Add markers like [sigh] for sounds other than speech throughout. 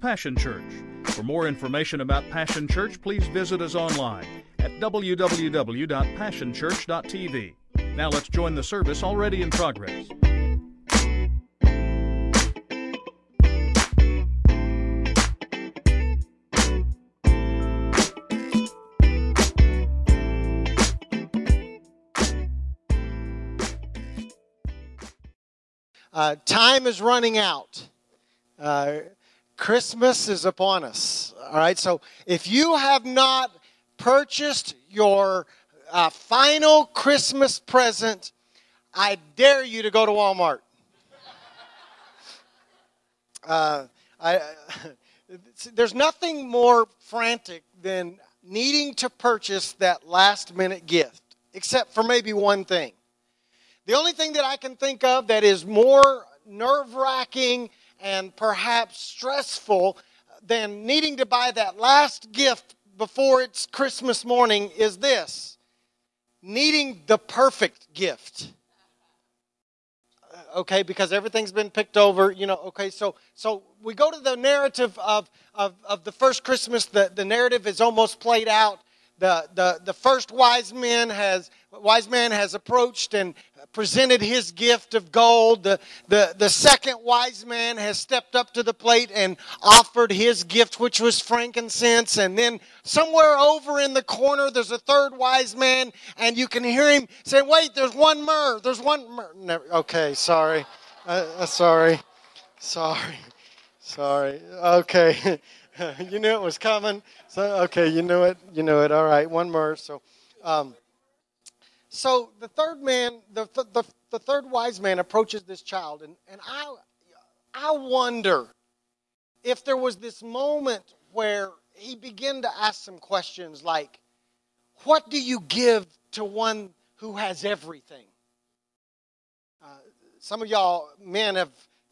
Passion Church. For more information about Passion Church, please visit us online at www.passionchurch.tv. Now let's join the service already in progress. Uh, time is running out. Uh, Christmas is upon us. All right, so if you have not purchased your uh, final Christmas present, I dare you to go to Walmart. [laughs] Uh, I, [laughs] there's nothing more frantic than needing to purchase that last minute gift, except for maybe one thing. The only thing that I can think of that is more nerve wracking and perhaps stressful than needing to buy that last gift before it's Christmas morning is this needing the perfect gift. Uh, okay, because everything's been picked over, you know. Okay, so so we go to the narrative of of, of the first Christmas. The, the narrative is almost played out. The, the, the first wise man has wise man has approached and presented his gift of gold. The, the, the second wise man has stepped up to the plate and offered his gift, which was frankincense. And then somewhere over in the corner, there's a third wise man, and you can hear him say, Wait, there's one myrrh. There's one myrrh. Never, okay, sorry. Uh, uh, sorry. Sorry. Sorry. Okay. [laughs] you knew it was coming. So, okay, you knew it. You knew it. All right, one more. So, um, so the third man, the, the, the third wise man approaches this child, and, and I, I wonder if there was this moment where he began to ask some questions like, What do you give to one who has everything? Uh, some of y'all men have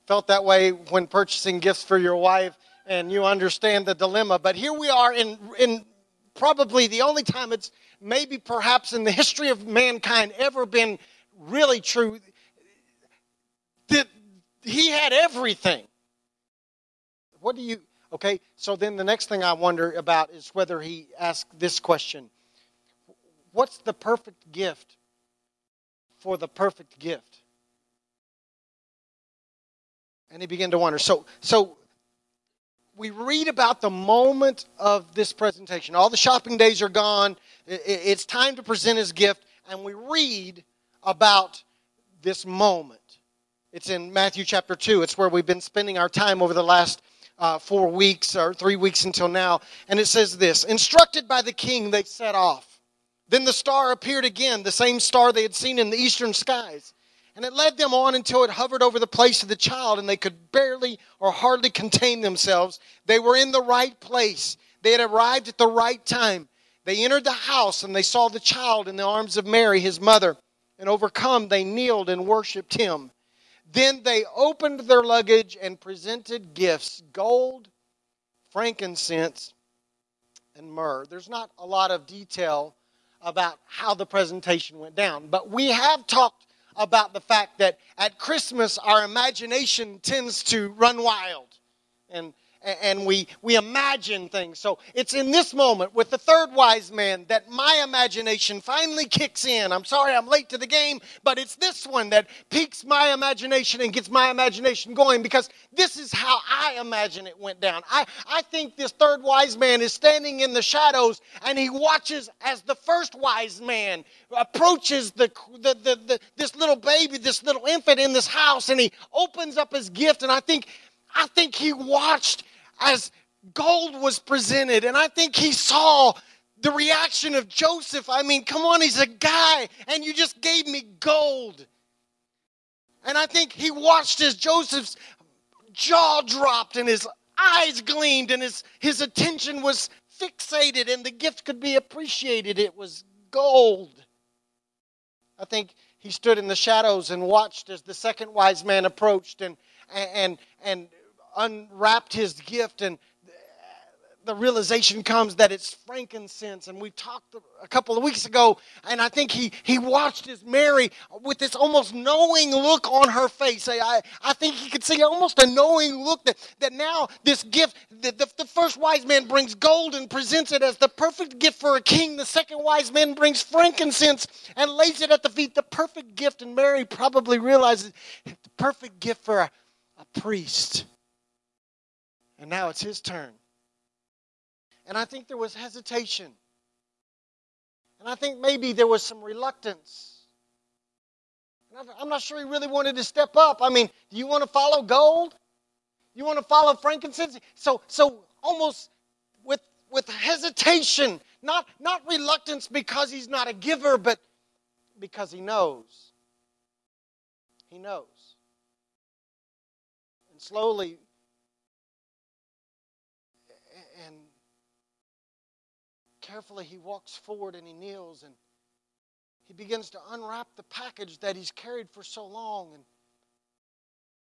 felt that way when purchasing gifts for your wife, and you understand the dilemma. But here we are in, in probably the only time it's maybe perhaps in the history of mankind ever been really true that he had everything. What do you, okay, so then the next thing I wonder about is whether he asked this question What's the perfect gift for the perfect gift? And he began to wonder. So, so we read about the moment of this presentation. All the shopping days are gone. It's time to present his gift, and we read about this moment. It's in Matthew chapter 2. It's where we've been spending our time over the last uh, four weeks or three weeks until now. And it says this Instructed by the king, they set off. Then the star appeared again, the same star they had seen in the eastern skies. And it led them on until it hovered over the place of the child, and they could barely or hardly contain themselves. They were in the right place. They had arrived at the right time. They entered the house, and they saw the child in the arms of Mary, his mother. And overcome, they kneeled and worshiped him. Then they opened their luggage and presented gifts gold, frankincense, and myrrh. There's not a lot of detail about how the presentation went down, but we have talked about the fact that at Christmas our imagination tends to run wild. And and we, we imagine things. So it's in this moment with the third wise man that my imagination finally kicks in. I'm sorry I'm late to the game, but it's this one that piques my imagination and gets my imagination going because this is how I imagine it went down. I, I think this third wise man is standing in the shadows and he watches as the first wise man approaches the, the, the, the this little baby, this little infant in this house, and he opens up his gift. And I think I think he watched as gold was presented, and I think he saw the reaction of Joseph. I mean, come on, he's a guy, and you just gave me gold. And I think he watched as Joseph's jaw dropped and his eyes gleamed and his, his attention was fixated and the gift could be appreciated. It was gold. I think he stood in the shadows and watched as the second wise man approached and, and, and unwrapped his gift and the realization comes that it's frankincense. And we talked a couple of weeks ago, and I think he, he watched as Mary with this almost knowing look on her face. I, I think he could see almost a knowing look that, that now this gift, the, the, the first wise man brings gold and presents it as the perfect gift for a king. The second wise man brings frankincense and lays it at the feet, the perfect gift. And Mary probably realizes the perfect gift for a, a priest. And now it's his turn. And I think there was hesitation. And I think maybe there was some reluctance. I'm not sure he really wanted to step up. I mean, do you want to follow gold? You want to follow frankincense? So, so almost with, with hesitation, not, not reluctance because he's not a giver, but because he knows. He knows. And slowly, carefully he walks forward and he kneels and he begins to unwrap the package that he's carried for so long. And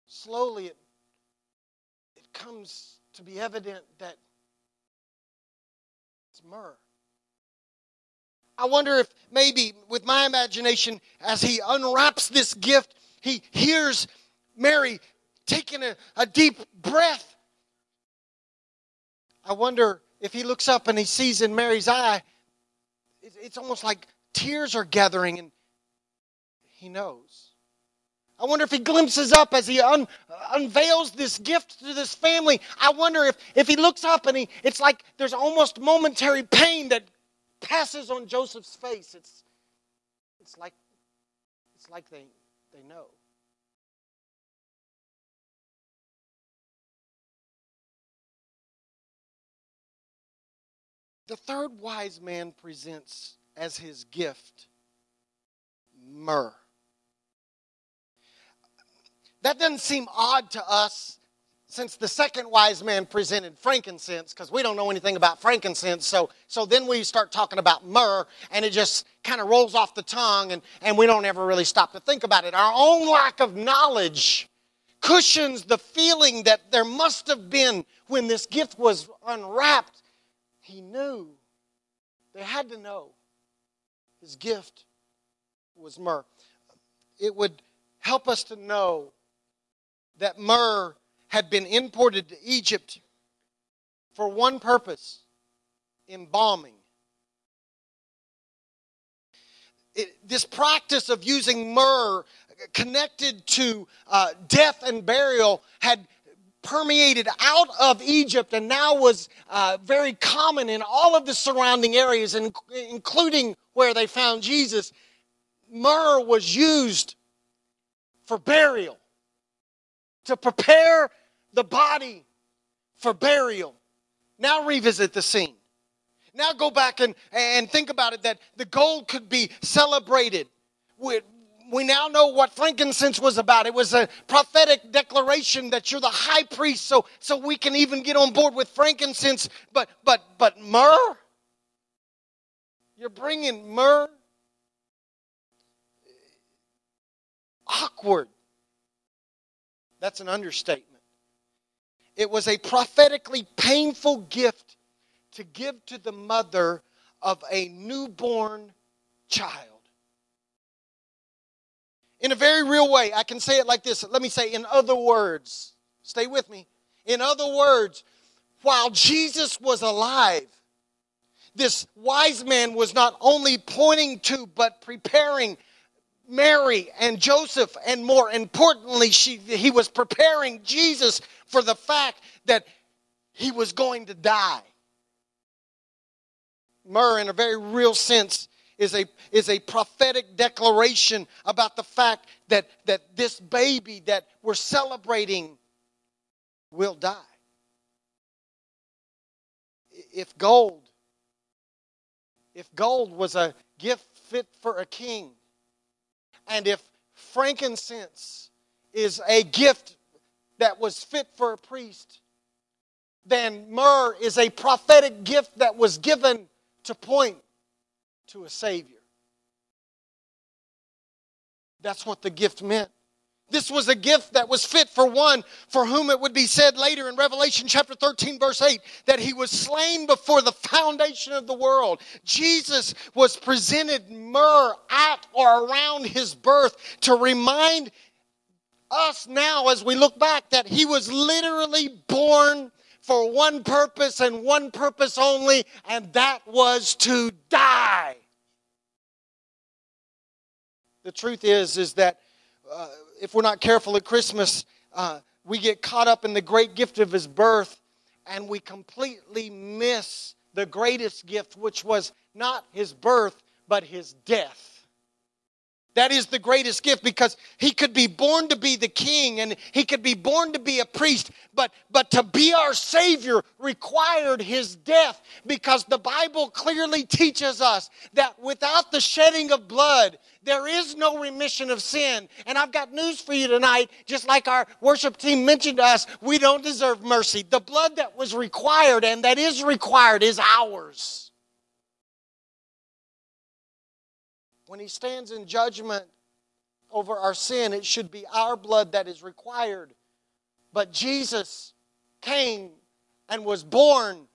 slowly it, it comes to be evident that it's myrrh. I wonder if maybe with my imagination as he unwraps this gift he hears mary taking a, a deep breath. I wonder if he looks up and he sees in Mary's eye, it's almost like tears are gathering and he knows. I wonder if he glimpses up as he un, unveils this gift to this family. I wonder if, if he looks up and he, it's like there's almost momentary pain that passes on Joseph's face. It's, it's, like, it's like they, they know. The third wise man presents as his gift myrrh. That doesn't seem odd to us since the second wise man presented frankincense because we don't know anything about frankincense so so then we start talking about myrrh and it just kind of rolls off the tongue and, and we don't ever really stop to think about it our own lack of knowledge cushions the feeling that there must have been when this gift was unwrapped he knew. They had to know. His gift was myrrh. It would help us to know that myrrh had been imported to Egypt for one purpose embalming. It, this practice of using myrrh connected to uh, death and burial had permeated out of Egypt and now was uh, very common in all of the surrounding areas, including where they found Jesus. Myrrh was used for burial, to prepare the body for burial. Now revisit the scene. Now go back and, and think about it that the gold could be celebrated with, we now know what frankincense was about. It was a prophetic declaration that you're the high priest, so, so we can even get on board with frankincense. But, but, but myrrh? You're bringing myrrh? Awkward. That's an understatement. It was a prophetically painful gift to give to the mother of a newborn child in a very real way. I can say it like this. Let me say, in other words, stay with me. In other words, while Jesus was alive, this wise man was not only pointing to, but preparing Mary and Joseph, and more importantly, she, he was preparing Jesus for the fact that he was going to die. Myrrh, in a very real sense, is a, is a prophetic declaration about the fact that, that this baby that we're celebrating will die. If gold, if gold was a gift fit for a king, and if frankincense is a gift that was fit for a priest, then myrrh is a prophetic gift that was given to point to a Savior. That's what the gift meant. This was a gift that was fit for one for whom it would be said later in Revelation chapter 13, verse 8, that he was slain before the foundation of the world. Jesus was presented myrrh at or around his birth to remind us now as we look back that he was literally born for one purpose and one purpose only, and that was to die. The truth is, is that uh, if we're not careful at Christmas, uh, we get caught up in the great gift of his birth and we completely miss the greatest gift, which was not his birth, but his death. That is the greatest gift because he could be born to be the king and he could be born to be a priest, but, but to be our Savior required his death because the Bible clearly teaches us that without the shedding of blood, there is no remission of sin. And I've got news for you tonight. Just like our worship team mentioned to us, we don't deserve mercy. The blood that was required and that is required is ours. When he stands in judgment over our sin, it should be our blood that is required. But Jesus came and was born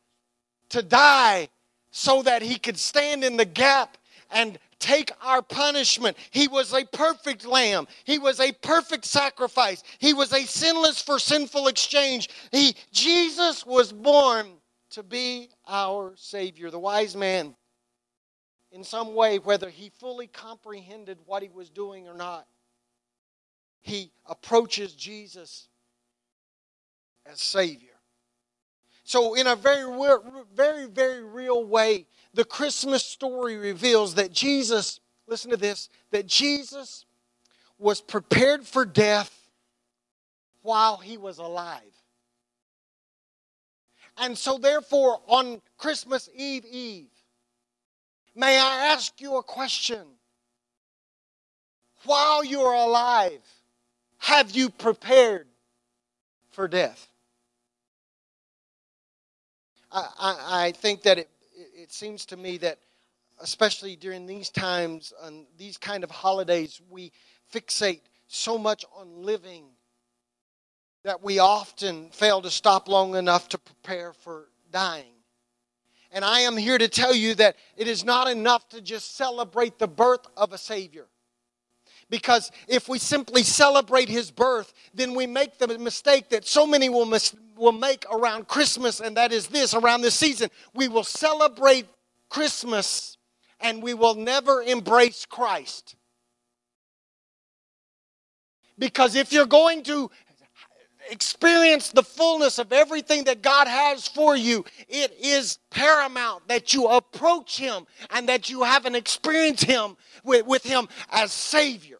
to die so that he could stand in the gap and take our punishment. He was a perfect lamb. He was a perfect sacrifice. He was a sinless for sinful exchange. He Jesus was born to be our savior. The wise man in some way, whether he fully comprehended what he was doing or not, he approaches Jesus as Savior. So, in a very, very, very real way, the Christmas story reveals that Jesus, listen to this, that Jesus was prepared for death while he was alive. And so, therefore, on Christmas Eve Eve, May I ask you a question? While you're alive, have you prepared for death? I, I, I think that it, it seems to me that, especially during these times and these kind of holidays, we fixate so much on living that we often fail to stop long enough to prepare for dying. And I am here to tell you that it is not enough to just celebrate the birth of a Savior. Because if we simply celebrate His birth, then we make the mistake that so many will, mis- will make around Christmas, and that is this around this season. We will celebrate Christmas and we will never embrace Christ. Because if you're going to experience the fullness of everything that God has for you, it is paramount that you approach Him and that you have an experience Him with, with Him as Savior.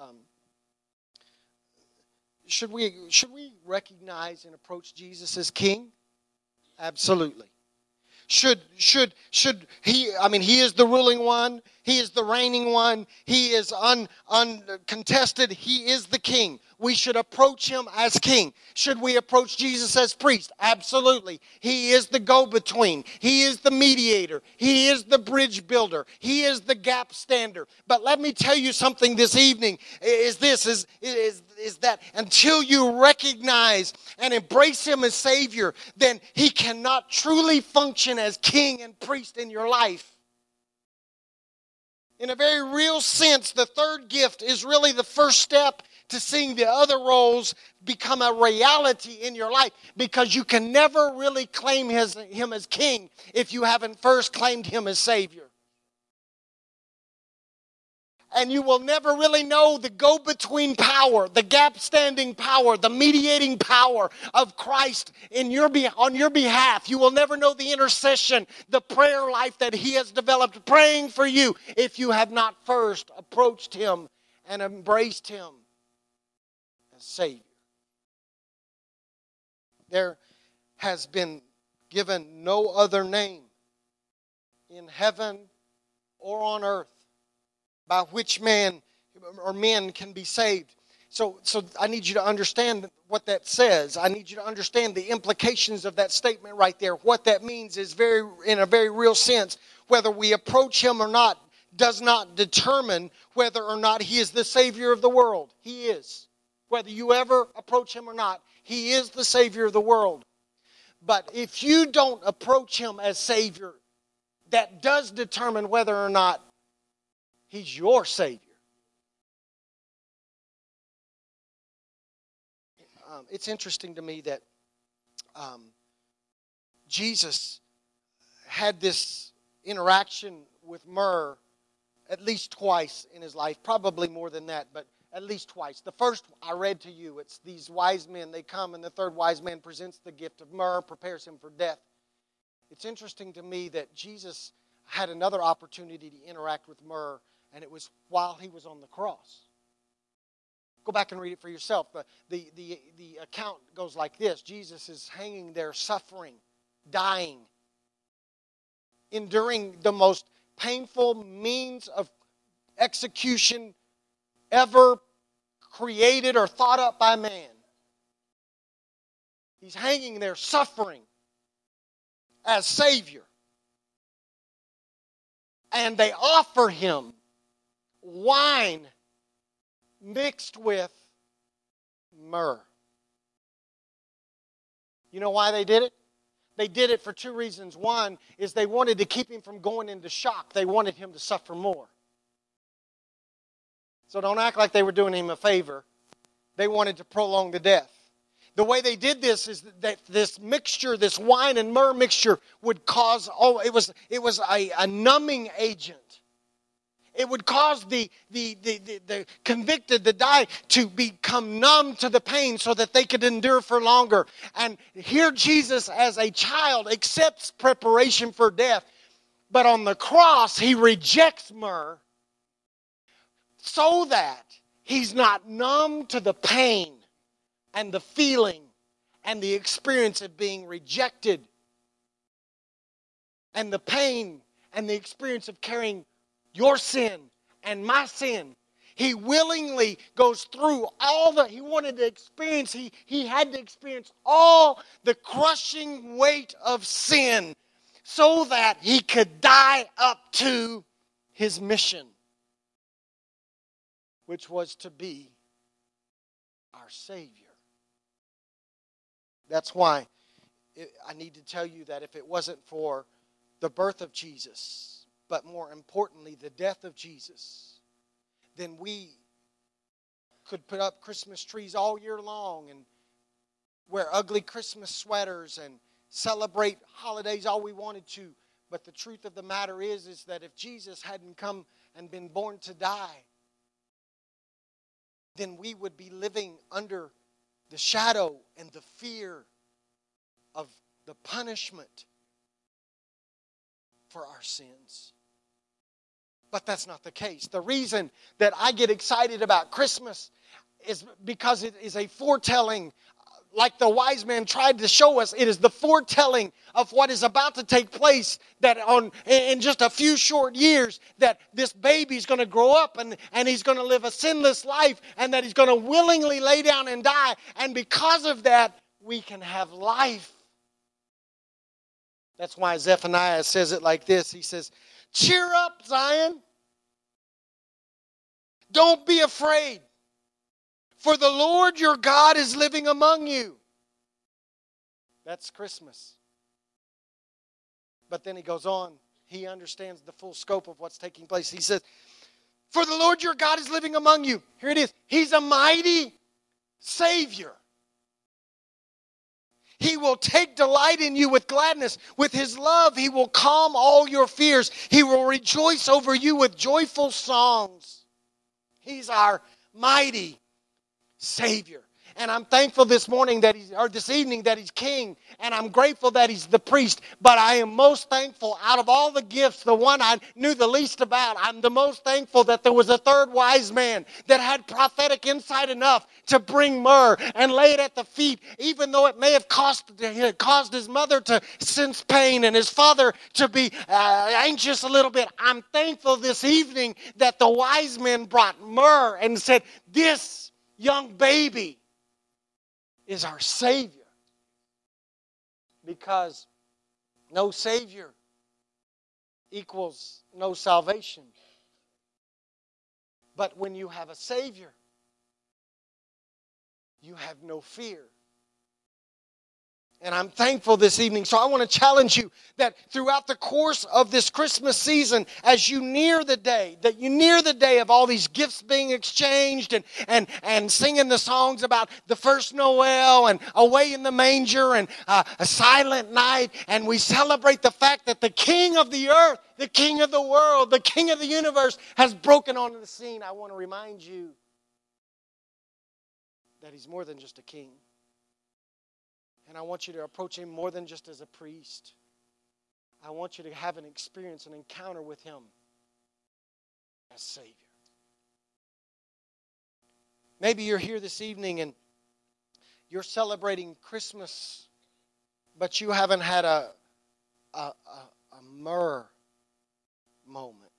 Um, should we should we recognize and approach Jesus as King? Absolutely. Should should should he? I mean, he is the ruling one. He is the reigning one. He is un, uncontested. He is the King we should approach him as king. Should we approach Jesus as priest? Absolutely. He is the go between, he is the mediator, he is the bridge builder, he is the gap stander. But let me tell you something this evening is this is, is, is that until you recognize and embrace him as Savior, then he cannot truly function as king and priest in your life. In a very real sense, the third gift is really the first step to seeing the other roles become a reality in your life because you can never really claim his, him as king if you haven't first claimed him as Savior. And you will never really know the go between power, the gap standing power, the mediating power of Christ in your be- on your behalf. You will never know the intercession, the prayer life that He has developed praying for you if you have not first approached Him and embraced Him as Savior. There has been given no other name in heaven or on earth by which man or men can be saved. So, so I need you to understand what that says. I need you to understand the implications of that statement right there. What that means is very, in a very real sense, whether we approach Him or not does not determine whether or not he is the Savior of the world. He is. Whether you ever approach him or not, he is the Savior of the world. But if you don't approach him as Savior, that does determine whether or not he's your Savior. Um, it's interesting to me that um, Jesus had this interaction with myrrh at least twice in his life, probably more than that, but at least twice. The first I read to you, it's these wise men, they come, and the third wise man presents the gift of myrrh, prepares him for death. It's interesting to me that Jesus had another opportunity to interact with myrrh, and it was while he was on the cross. Go back and read it for yourself. The, the, the, the account goes like this Jesus is hanging there, suffering, dying, enduring the most painful means of execution ever created or thought up by man. He's hanging there suffering as Savior. And they offer him wine mixed with myrrh. You know why they did it? They did it for two reasons. One is they wanted to keep him from going into shock, they wanted him to suffer more. So don't act like they were doing him a favor. They wanted to prolong the death. The way they did this is that this mixture, this wine and myrrh mixture, would cause, oh, it was, it was a, a numbing agent. It would cause the, the, the, the, the convicted, the die, to become numb to the pain so that they could endure for longer. And here Jesus, as a child, accepts preparation for death. But on the cross, he rejects myrrh so that he's not numb to the pain and the feeling and the experience of being rejected and the pain and the experience of carrying your sin and my sin. He willingly goes through all that he wanted to experience. He, he had to experience all the crushing weight of sin so that he could die up to his mission, which was to be our Savior. That's why eh, I need to tell you that if it wasn't for the birth of Jesus, but more importantly, the death of Jesus, then we could put up Christmas trees all year long and wear ugly Christmas sweaters and celebrate holidays all we wanted to. But the truth of the matter is, is that if Jesus hadn't come and been born to die, then we would be living under the shadow and the fear of the punishment for our sins. But that's not the case. The reason that I get excited about Christmas is because it is a foretelling like the wise man tried to show us it is the foretelling of what is about to take place that on in just a few short years that this baby is going to grow up and, and he's going to live a sinless life and that he's going to willingly lay down and die. And because of that we can have life. That's why zephaniah says it like this. He says Cheer up, Zion. Don't be afraid, for the Lord your God is living among you. That's Christmas. But then he goes on. He understands the full scope of what's taking place. He says, For the Lord your God is living among you. Here it is. He's a mighty Savior. He will take delight in you with gladness. With his love, he will calm all your fears. He will rejoice over you with joyful songs. He's our mighty Savior. And I'm thankful this morning that he's, or this evening that he's king. And I'm grateful that he's the priest. But I am most thankful out of all the gifts, the one I knew the least about, I'm the most thankful that there was a third wise man that had prophetic insight enough to bring myrrh and lay it at the feet, even though it may have cost, caused his mother to sense pain and his father to be uh, anxious a little bit. I'm thankful this evening that the wise men brought myrrh and said, This young baby is our Savior. Because no Savior equals no salvation. But when you have a Savior, you have no fear. And I'm thankful this evening. So I want to challenge you that throughout the course of this Christmas season, as you near the day, that you near the day of all these gifts being exchanged and, and, and singing the songs about the first Noel and away in the manger and uh, a silent night, and we celebrate the fact that the King of the earth, the King of the world, the King of the universe has broken onto the scene. I want to remind you that he's more than just a king. And I want you to approach him more than just as a priest. I want you to have an experience, an encounter with him as Savior. Maybe you're here this evening and you're celebrating Christmas, but you haven't had a, a, a, a myrrh moment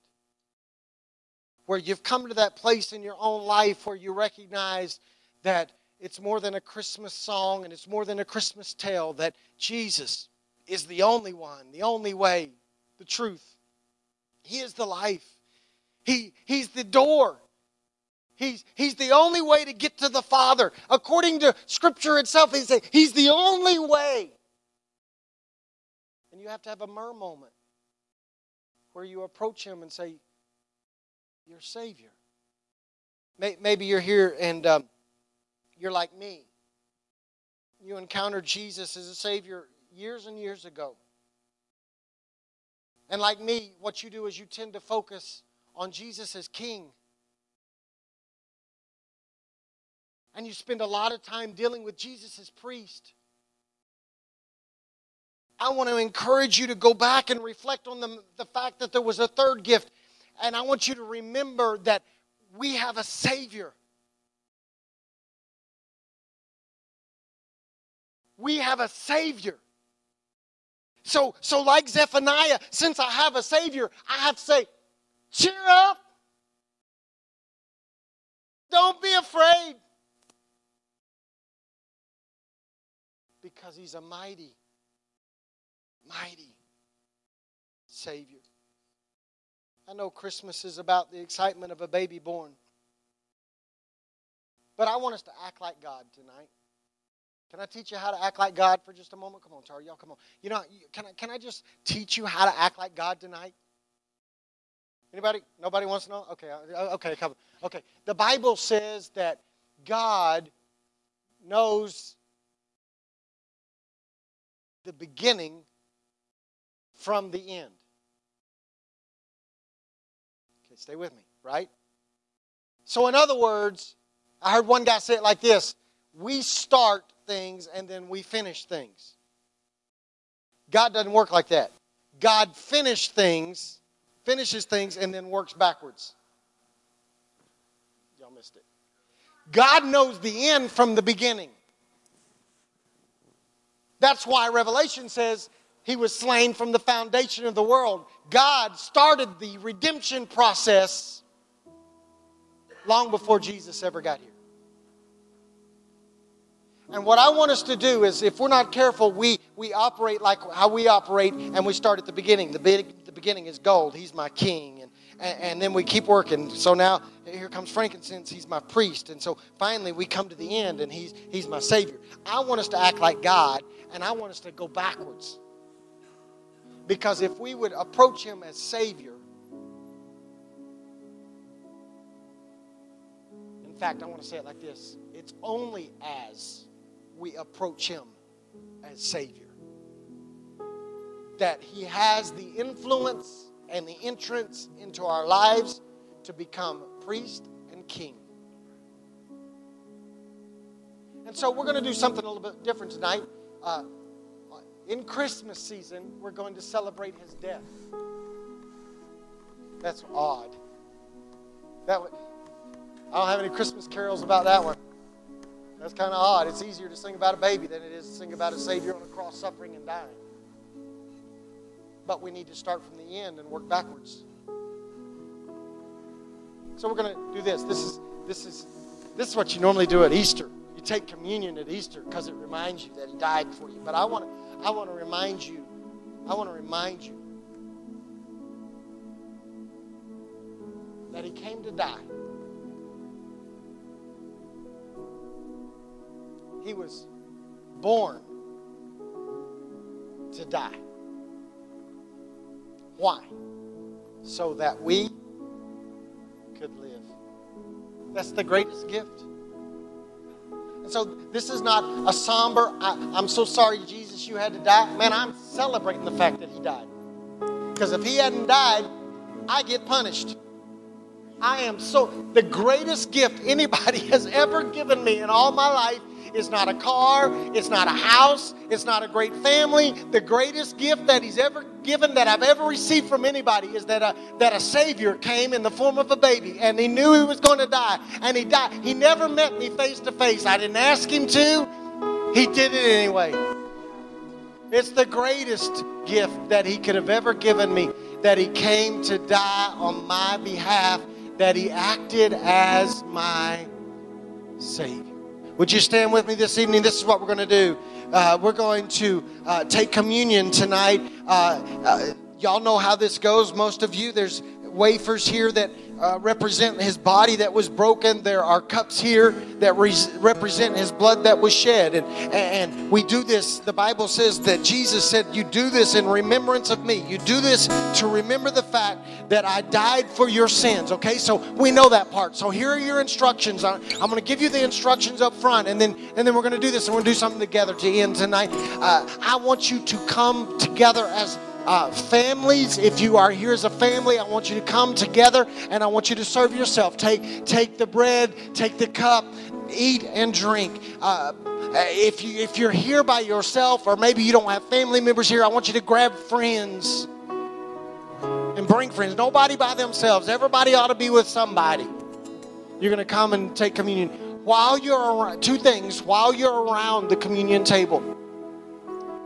where you've come to that place in your own life where you recognize that it's more than a Christmas song and it's more than a Christmas tale, that Jesus is the only one, the only way, the truth. He is the life. He, he's the door. He's, he's the only way to get to the Father. According to Scripture itself, he says he's the only way. And you have to have a myrrh moment where you approach him and say, You're Savior. Maybe you're here and um, you're like me. You encountered Jesus as a Savior years and years ago. And like me, what you do is you tend to focus on Jesus as King. And you spend a lot of time dealing with Jesus as priest. I want to encourage you to go back and reflect on the, the fact that there was a third gift. And I want you to remember that we have a Savior we have a Savior. So, so like Zephaniah, since I have a Savior, I have to say, cheer up. Don't be afraid. Because He's a mighty, mighty Savior. I know Christmas is about the excitement of a baby born. But I want us to act like God tonight. Can I teach you how to act like God for just a moment? Come on, Charlie, y'all come on. You know, can I, can I just teach you how to act like God tonight? Anybody? Nobody wants to know? Okay, uh, okay, come. On. Okay, the Bible says that God knows the beginning from the end. Okay, stay with me, right? So, in other words, I heard one guy say it like this We start things and then we finish things. God doesn't work like that. God finishes things, finishes things, and then works backwards. Y'all missed it. God knows the end from the beginning. That's why Revelation says he was slain from the foundation of the world. God started the redemption process long before Jesus ever got here. And what I want us to do is, if we're not careful, we, we operate like how we operate, and we start at the beginning. The, the beginning is gold. He's my king. And, and, and then we keep working. So now here comes frankincense. He's my priest. And so finally we come to the end, and he's, he's my savior. I want us to act like God, and I want us to go backwards. Because if we would approach him as savior, in fact, I want to say it like this it's only as we approach Him as Savior. That He has the influence and the entrance into our lives to become priest and king. And so we're going to do something a little bit different tonight. Uh, in Christmas season, we're going to celebrate his death. That's odd. That I don't have any Christmas carols about that one. That's kind of odd. It's easier to sing about a baby than it is to sing about a Savior on a cross suffering and dying. But we need to start from the end and work backwards. So we're going to do this. This is this is this is what you normally do at Easter. You take communion at Easter because it reminds you that He died for you. But I want to I want to remind you. I want to remind you that He came to die He was born to die. Why? So that we could live. That's the greatest gift. And so this is not a somber, I, am so sorry, Jesus, you had to die. Man, I'm celebrating the fact that he died. Because if he hadn't died, I get punished. I am so, the greatest gift anybody [laughs] has ever given me in all my life is not a car, it's not a house, it's not a great family. The greatest gift that He's ever given, that I've ever received from anybody, is that a, that a Savior came in the form of a baby and He knew He was going to die. And He died. He never met me face to face. I didn't ask Him to, He did it anyway. It's the greatest gift that He could have ever given me that He came to die on my behalf, that He acted as my Savior. Would you stand with me this evening? This is what we're going to do. Uh, we're going to uh, take communion tonight. Uh, uh y'all know how this goes, most of you. There's wafers here that uh, represent his body that was broken. There are cups here that re- represent his blood that was shed. And, and we do this, the Bible says that Jesus said, You do this in remembrance of me. You do this to remember the fact that I died for your sins. Okay, so we know that part. So here are your instructions. I'm, I'm going to give you the instructions up front, and then, and then we're going to do this, and we're going to do something together to end tonight. Uh, I want you to come together as uh, families, if you are here as a family, I want you to come together and I want you to serve yourself. Take, take the bread, take the cup, eat and drink. Uh, if, you, if you're here by yourself or maybe you don't have family members here, I want you to grab friends and bring friends. Nobody by themselves. Everybody ought to be with somebody. You're going to come and take communion. While you're around, two things, while you're around the communion table,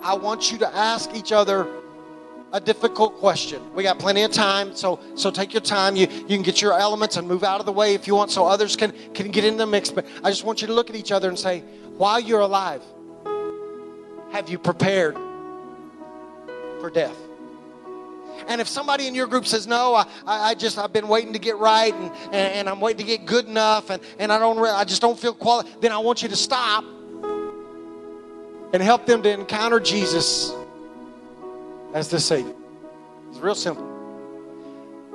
I want you to ask each other a difficult question. We got plenty of time, so so take your time. You you can get your elements and move out of the way if you want, so others can can get in the mix. But I just want you to look at each other and say, while you're alive, have you prepared for death? And if somebody in your group says, no, I, I just, I've been waiting to get right and, and, and I'm waiting to get good enough and, and I don't, I just don't feel qualified, then I want you to stop and help them to encounter Jesus as the Savior. It's real simple.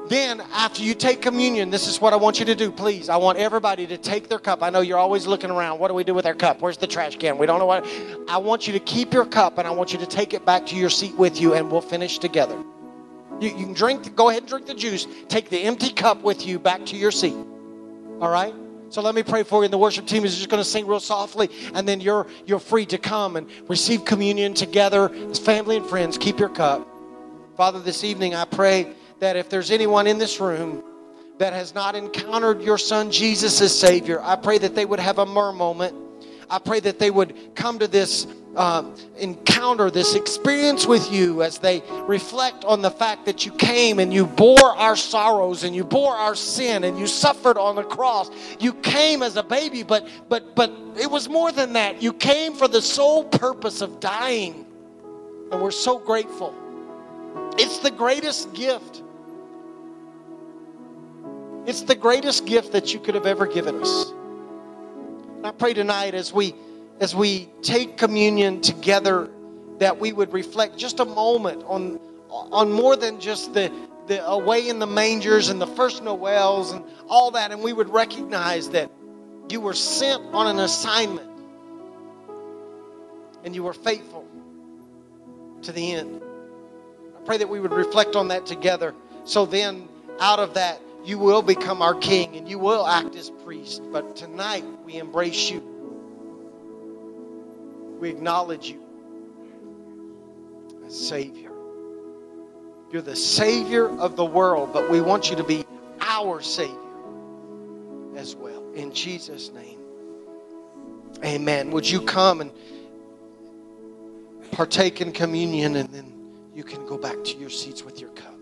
Then, after you take communion, this is what I want you to do, please. I want everybody to take their cup. I know you're always looking around. What do we do with our cup? Where's the trash can? We don't know what. I want you to keep your cup and I want you to take it back to your seat with you and we'll finish together. You, you can drink, go ahead and drink the juice. Take the empty cup with you back to your seat. All right? So let me pray for you. And the worship team is just going to sing real softly, and then you're you're free to come and receive communion together as family and friends. Keep your cup. Father, this evening I pray that if there's anyone in this room that has not encountered your son Jesus as Savior, I pray that they would have a myrrh moment. I pray that they would come to this uh, encounter, this experience with you as they reflect on the fact that you came and you bore our sorrows and you bore our sin and you suffered on the cross. You came as a baby, but but but it was more than that. You came for the sole purpose of dying. And we're so grateful. It's the greatest gift. It's the greatest gift that you could have ever given us. And I pray tonight as we as we take communion together that we would reflect just a moment on on more than just the the away in the mangers and the first noels and all that. And we would recognize that you were sent on an assignment and you were faithful to the end. I pray that we would reflect on that together. So then out of that you will become our king and you will act as priest but tonight we embrace you we acknowledge you as Savior. You're the Savior of the world, but we want you to be our Savior as well. In Jesus' name. Amen. Would you come and partake in communion and then you can go back to your seats with your cup.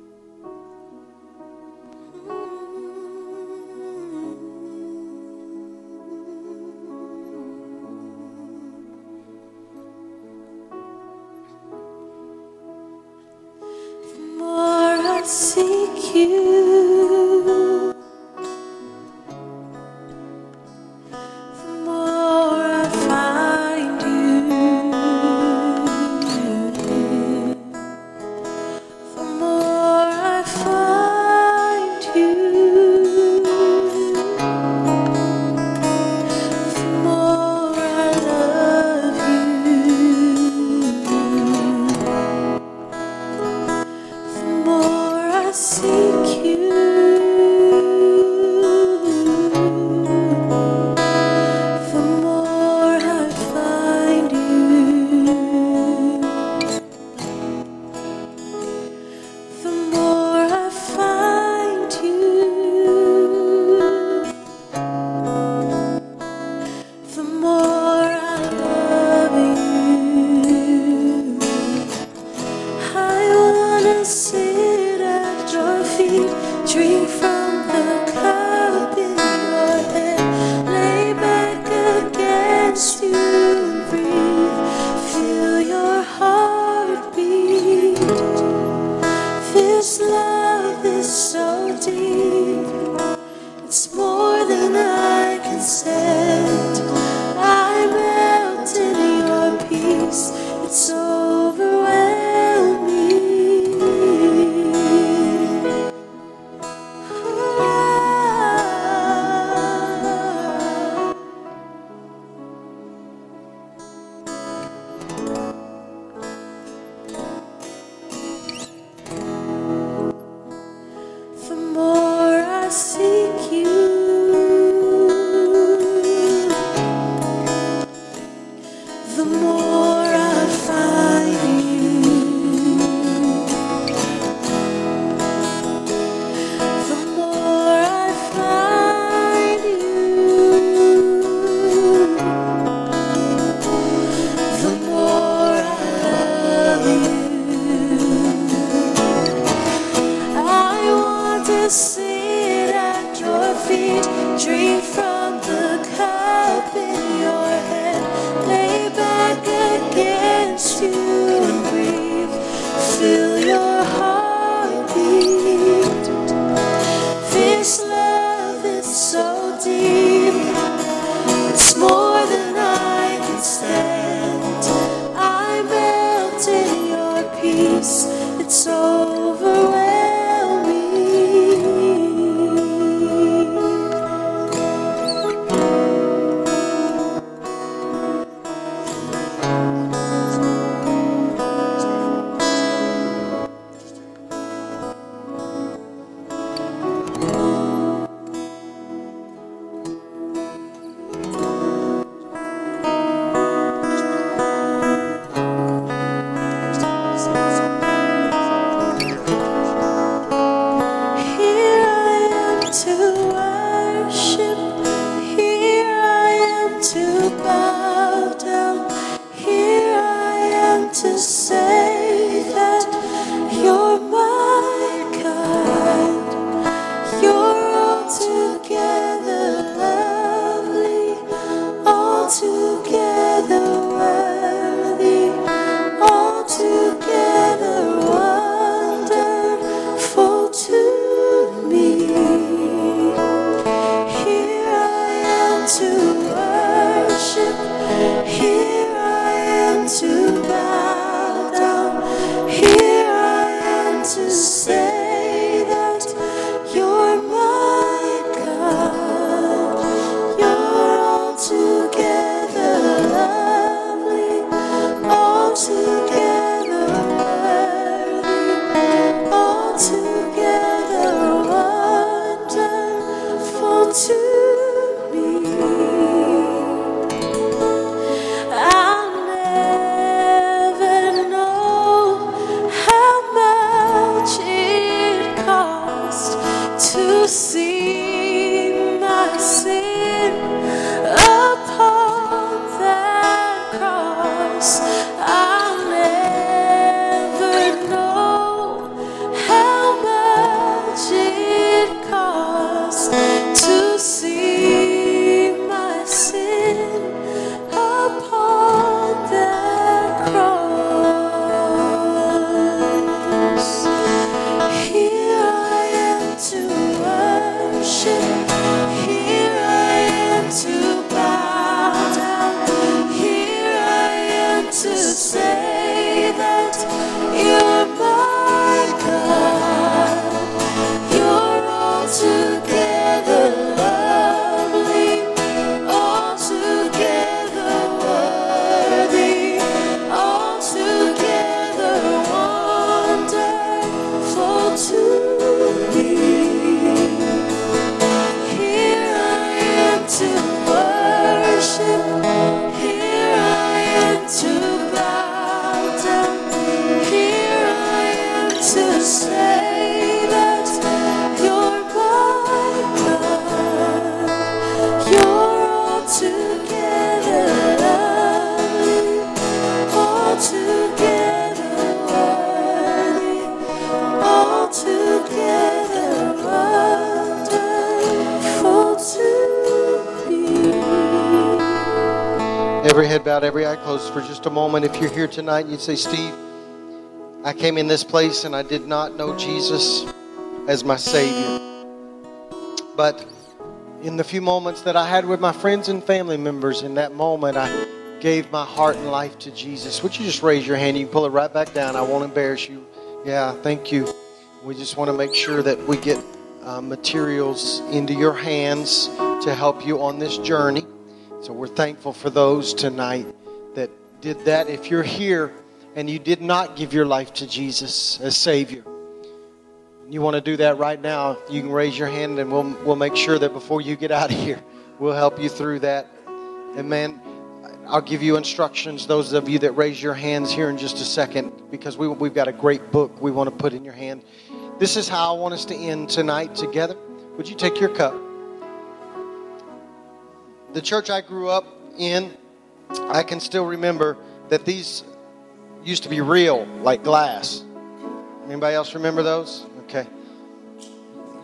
Every head bowed, every eye closed for just a moment. If you're here tonight you'd say, Steve, I came in this place and I did not know Jesus as my Savior. But in the few moments that I had with my friends and family members, in that moment, I gave my heart and life to Jesus. Would you just raise your hand? You can pull it right back down. I won't embarrass you. Yeah, thank you. We just want to make sure that we get uh, materials into your hands to help you on this journey. So we're thankful for those tonight that did that. If you're here and you did not give your life to Jesus as Savior, you want to do that right now, you can raise your hand and we'll, we'll make sure that before you get out of here, we'll help you through that. And man, I'll give you instructions, those of you that raise your hands here in just a second, because we, we've got a great book we want to put in your hand. This is how I want us to end tonight together. Would you take your cup? The church I grew up in, I can still remember that these used to be real, like glass. Anybody else remember those? Okay.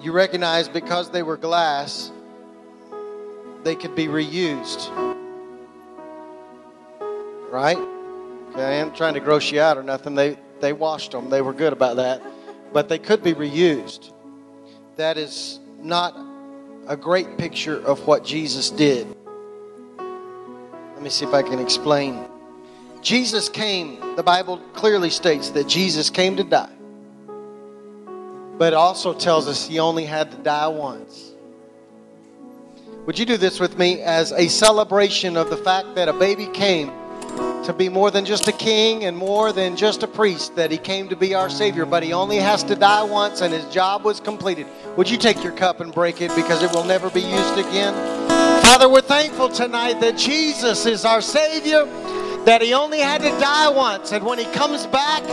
You recognize because they were glass, they could be reused. Right? Okay, I am trying to gross you out or nothing. They they washed them. They were good about that. But they could be reused. That is not a great picture of what Jesus did. Let me see if I can explain. Jesus came, the Bible clearly states that Jesus came to die. But it also tells us he only had to die once. Would you do this with me as a celebration of the fact that a baby came to be more than just a king and more than just a priest, that he came to be our Savior, but he only has to die once and his job was completed? Would you take your cup and break it because it will never be used again? Father, we're thankful tonight that Jesus is our Savior, that he only had to die once, and when he comes back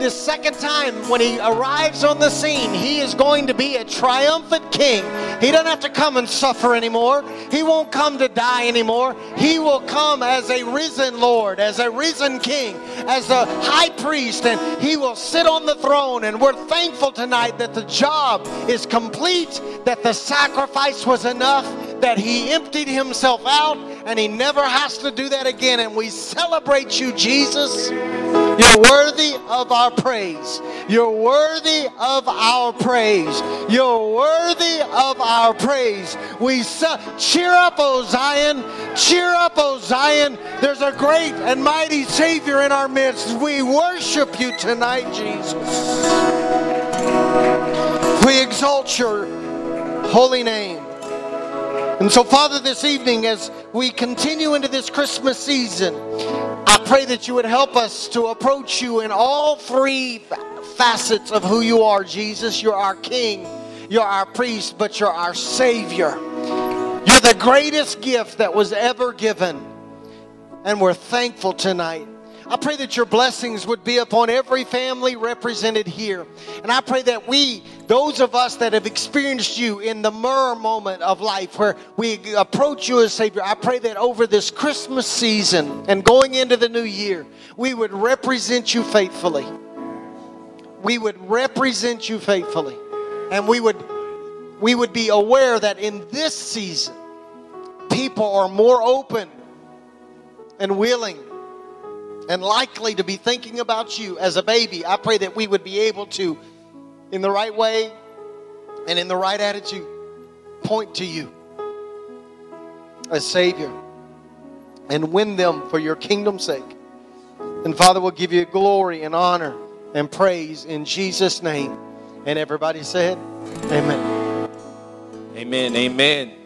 this second time, when he arrives on the scene, he is going to be a triumphant king. He doesn't have to come and suffer anymore. He won't come to die anymore. He will come as a risen Lord, as a risen king, as a high priest, and he will sit on the throne. And we're thankful tonight that the job is complete, that the sacrifice was enough, that he emptied himself out, and he never has to do that again. And we celebrate you, Jesus. You're worthy of our praise. You're worthy of our praise. You're worthy of our praise. We ce- cheer up, O Zion. Cheer up, O Zion. There's a great and mighty Savior in our midst. We worship you tonight, Jesus. We exalt your holy name. And so, Father, this evening, as we continue into this Christmas season, I pray that you would help us to approach you in all three facets of who you are, Jesus. You're our King, you're our priest, but you're our Savior. You're the greatest gift that was ever given. And we're thankful tonight. I pray that your blessings would be upon every family represented here. And I pray that we, those of us that have experienced you in the myrrh moment of life where we approach you as Savior, I pray that over this Christmas season and going into the new year, we would represent you faithfully. We would represent you faithfully. And we would we would be aware that in this season, people are more open and willing and likely to be thinking about you as a baby. I pray that we would be able to, in the right way and in the right attitude, point to you as Savior and win them for your kingdom's sake. And Father, we'll give you glory and honor and praise in Jesus' name. And everybody said, Amen. Amen. Amen.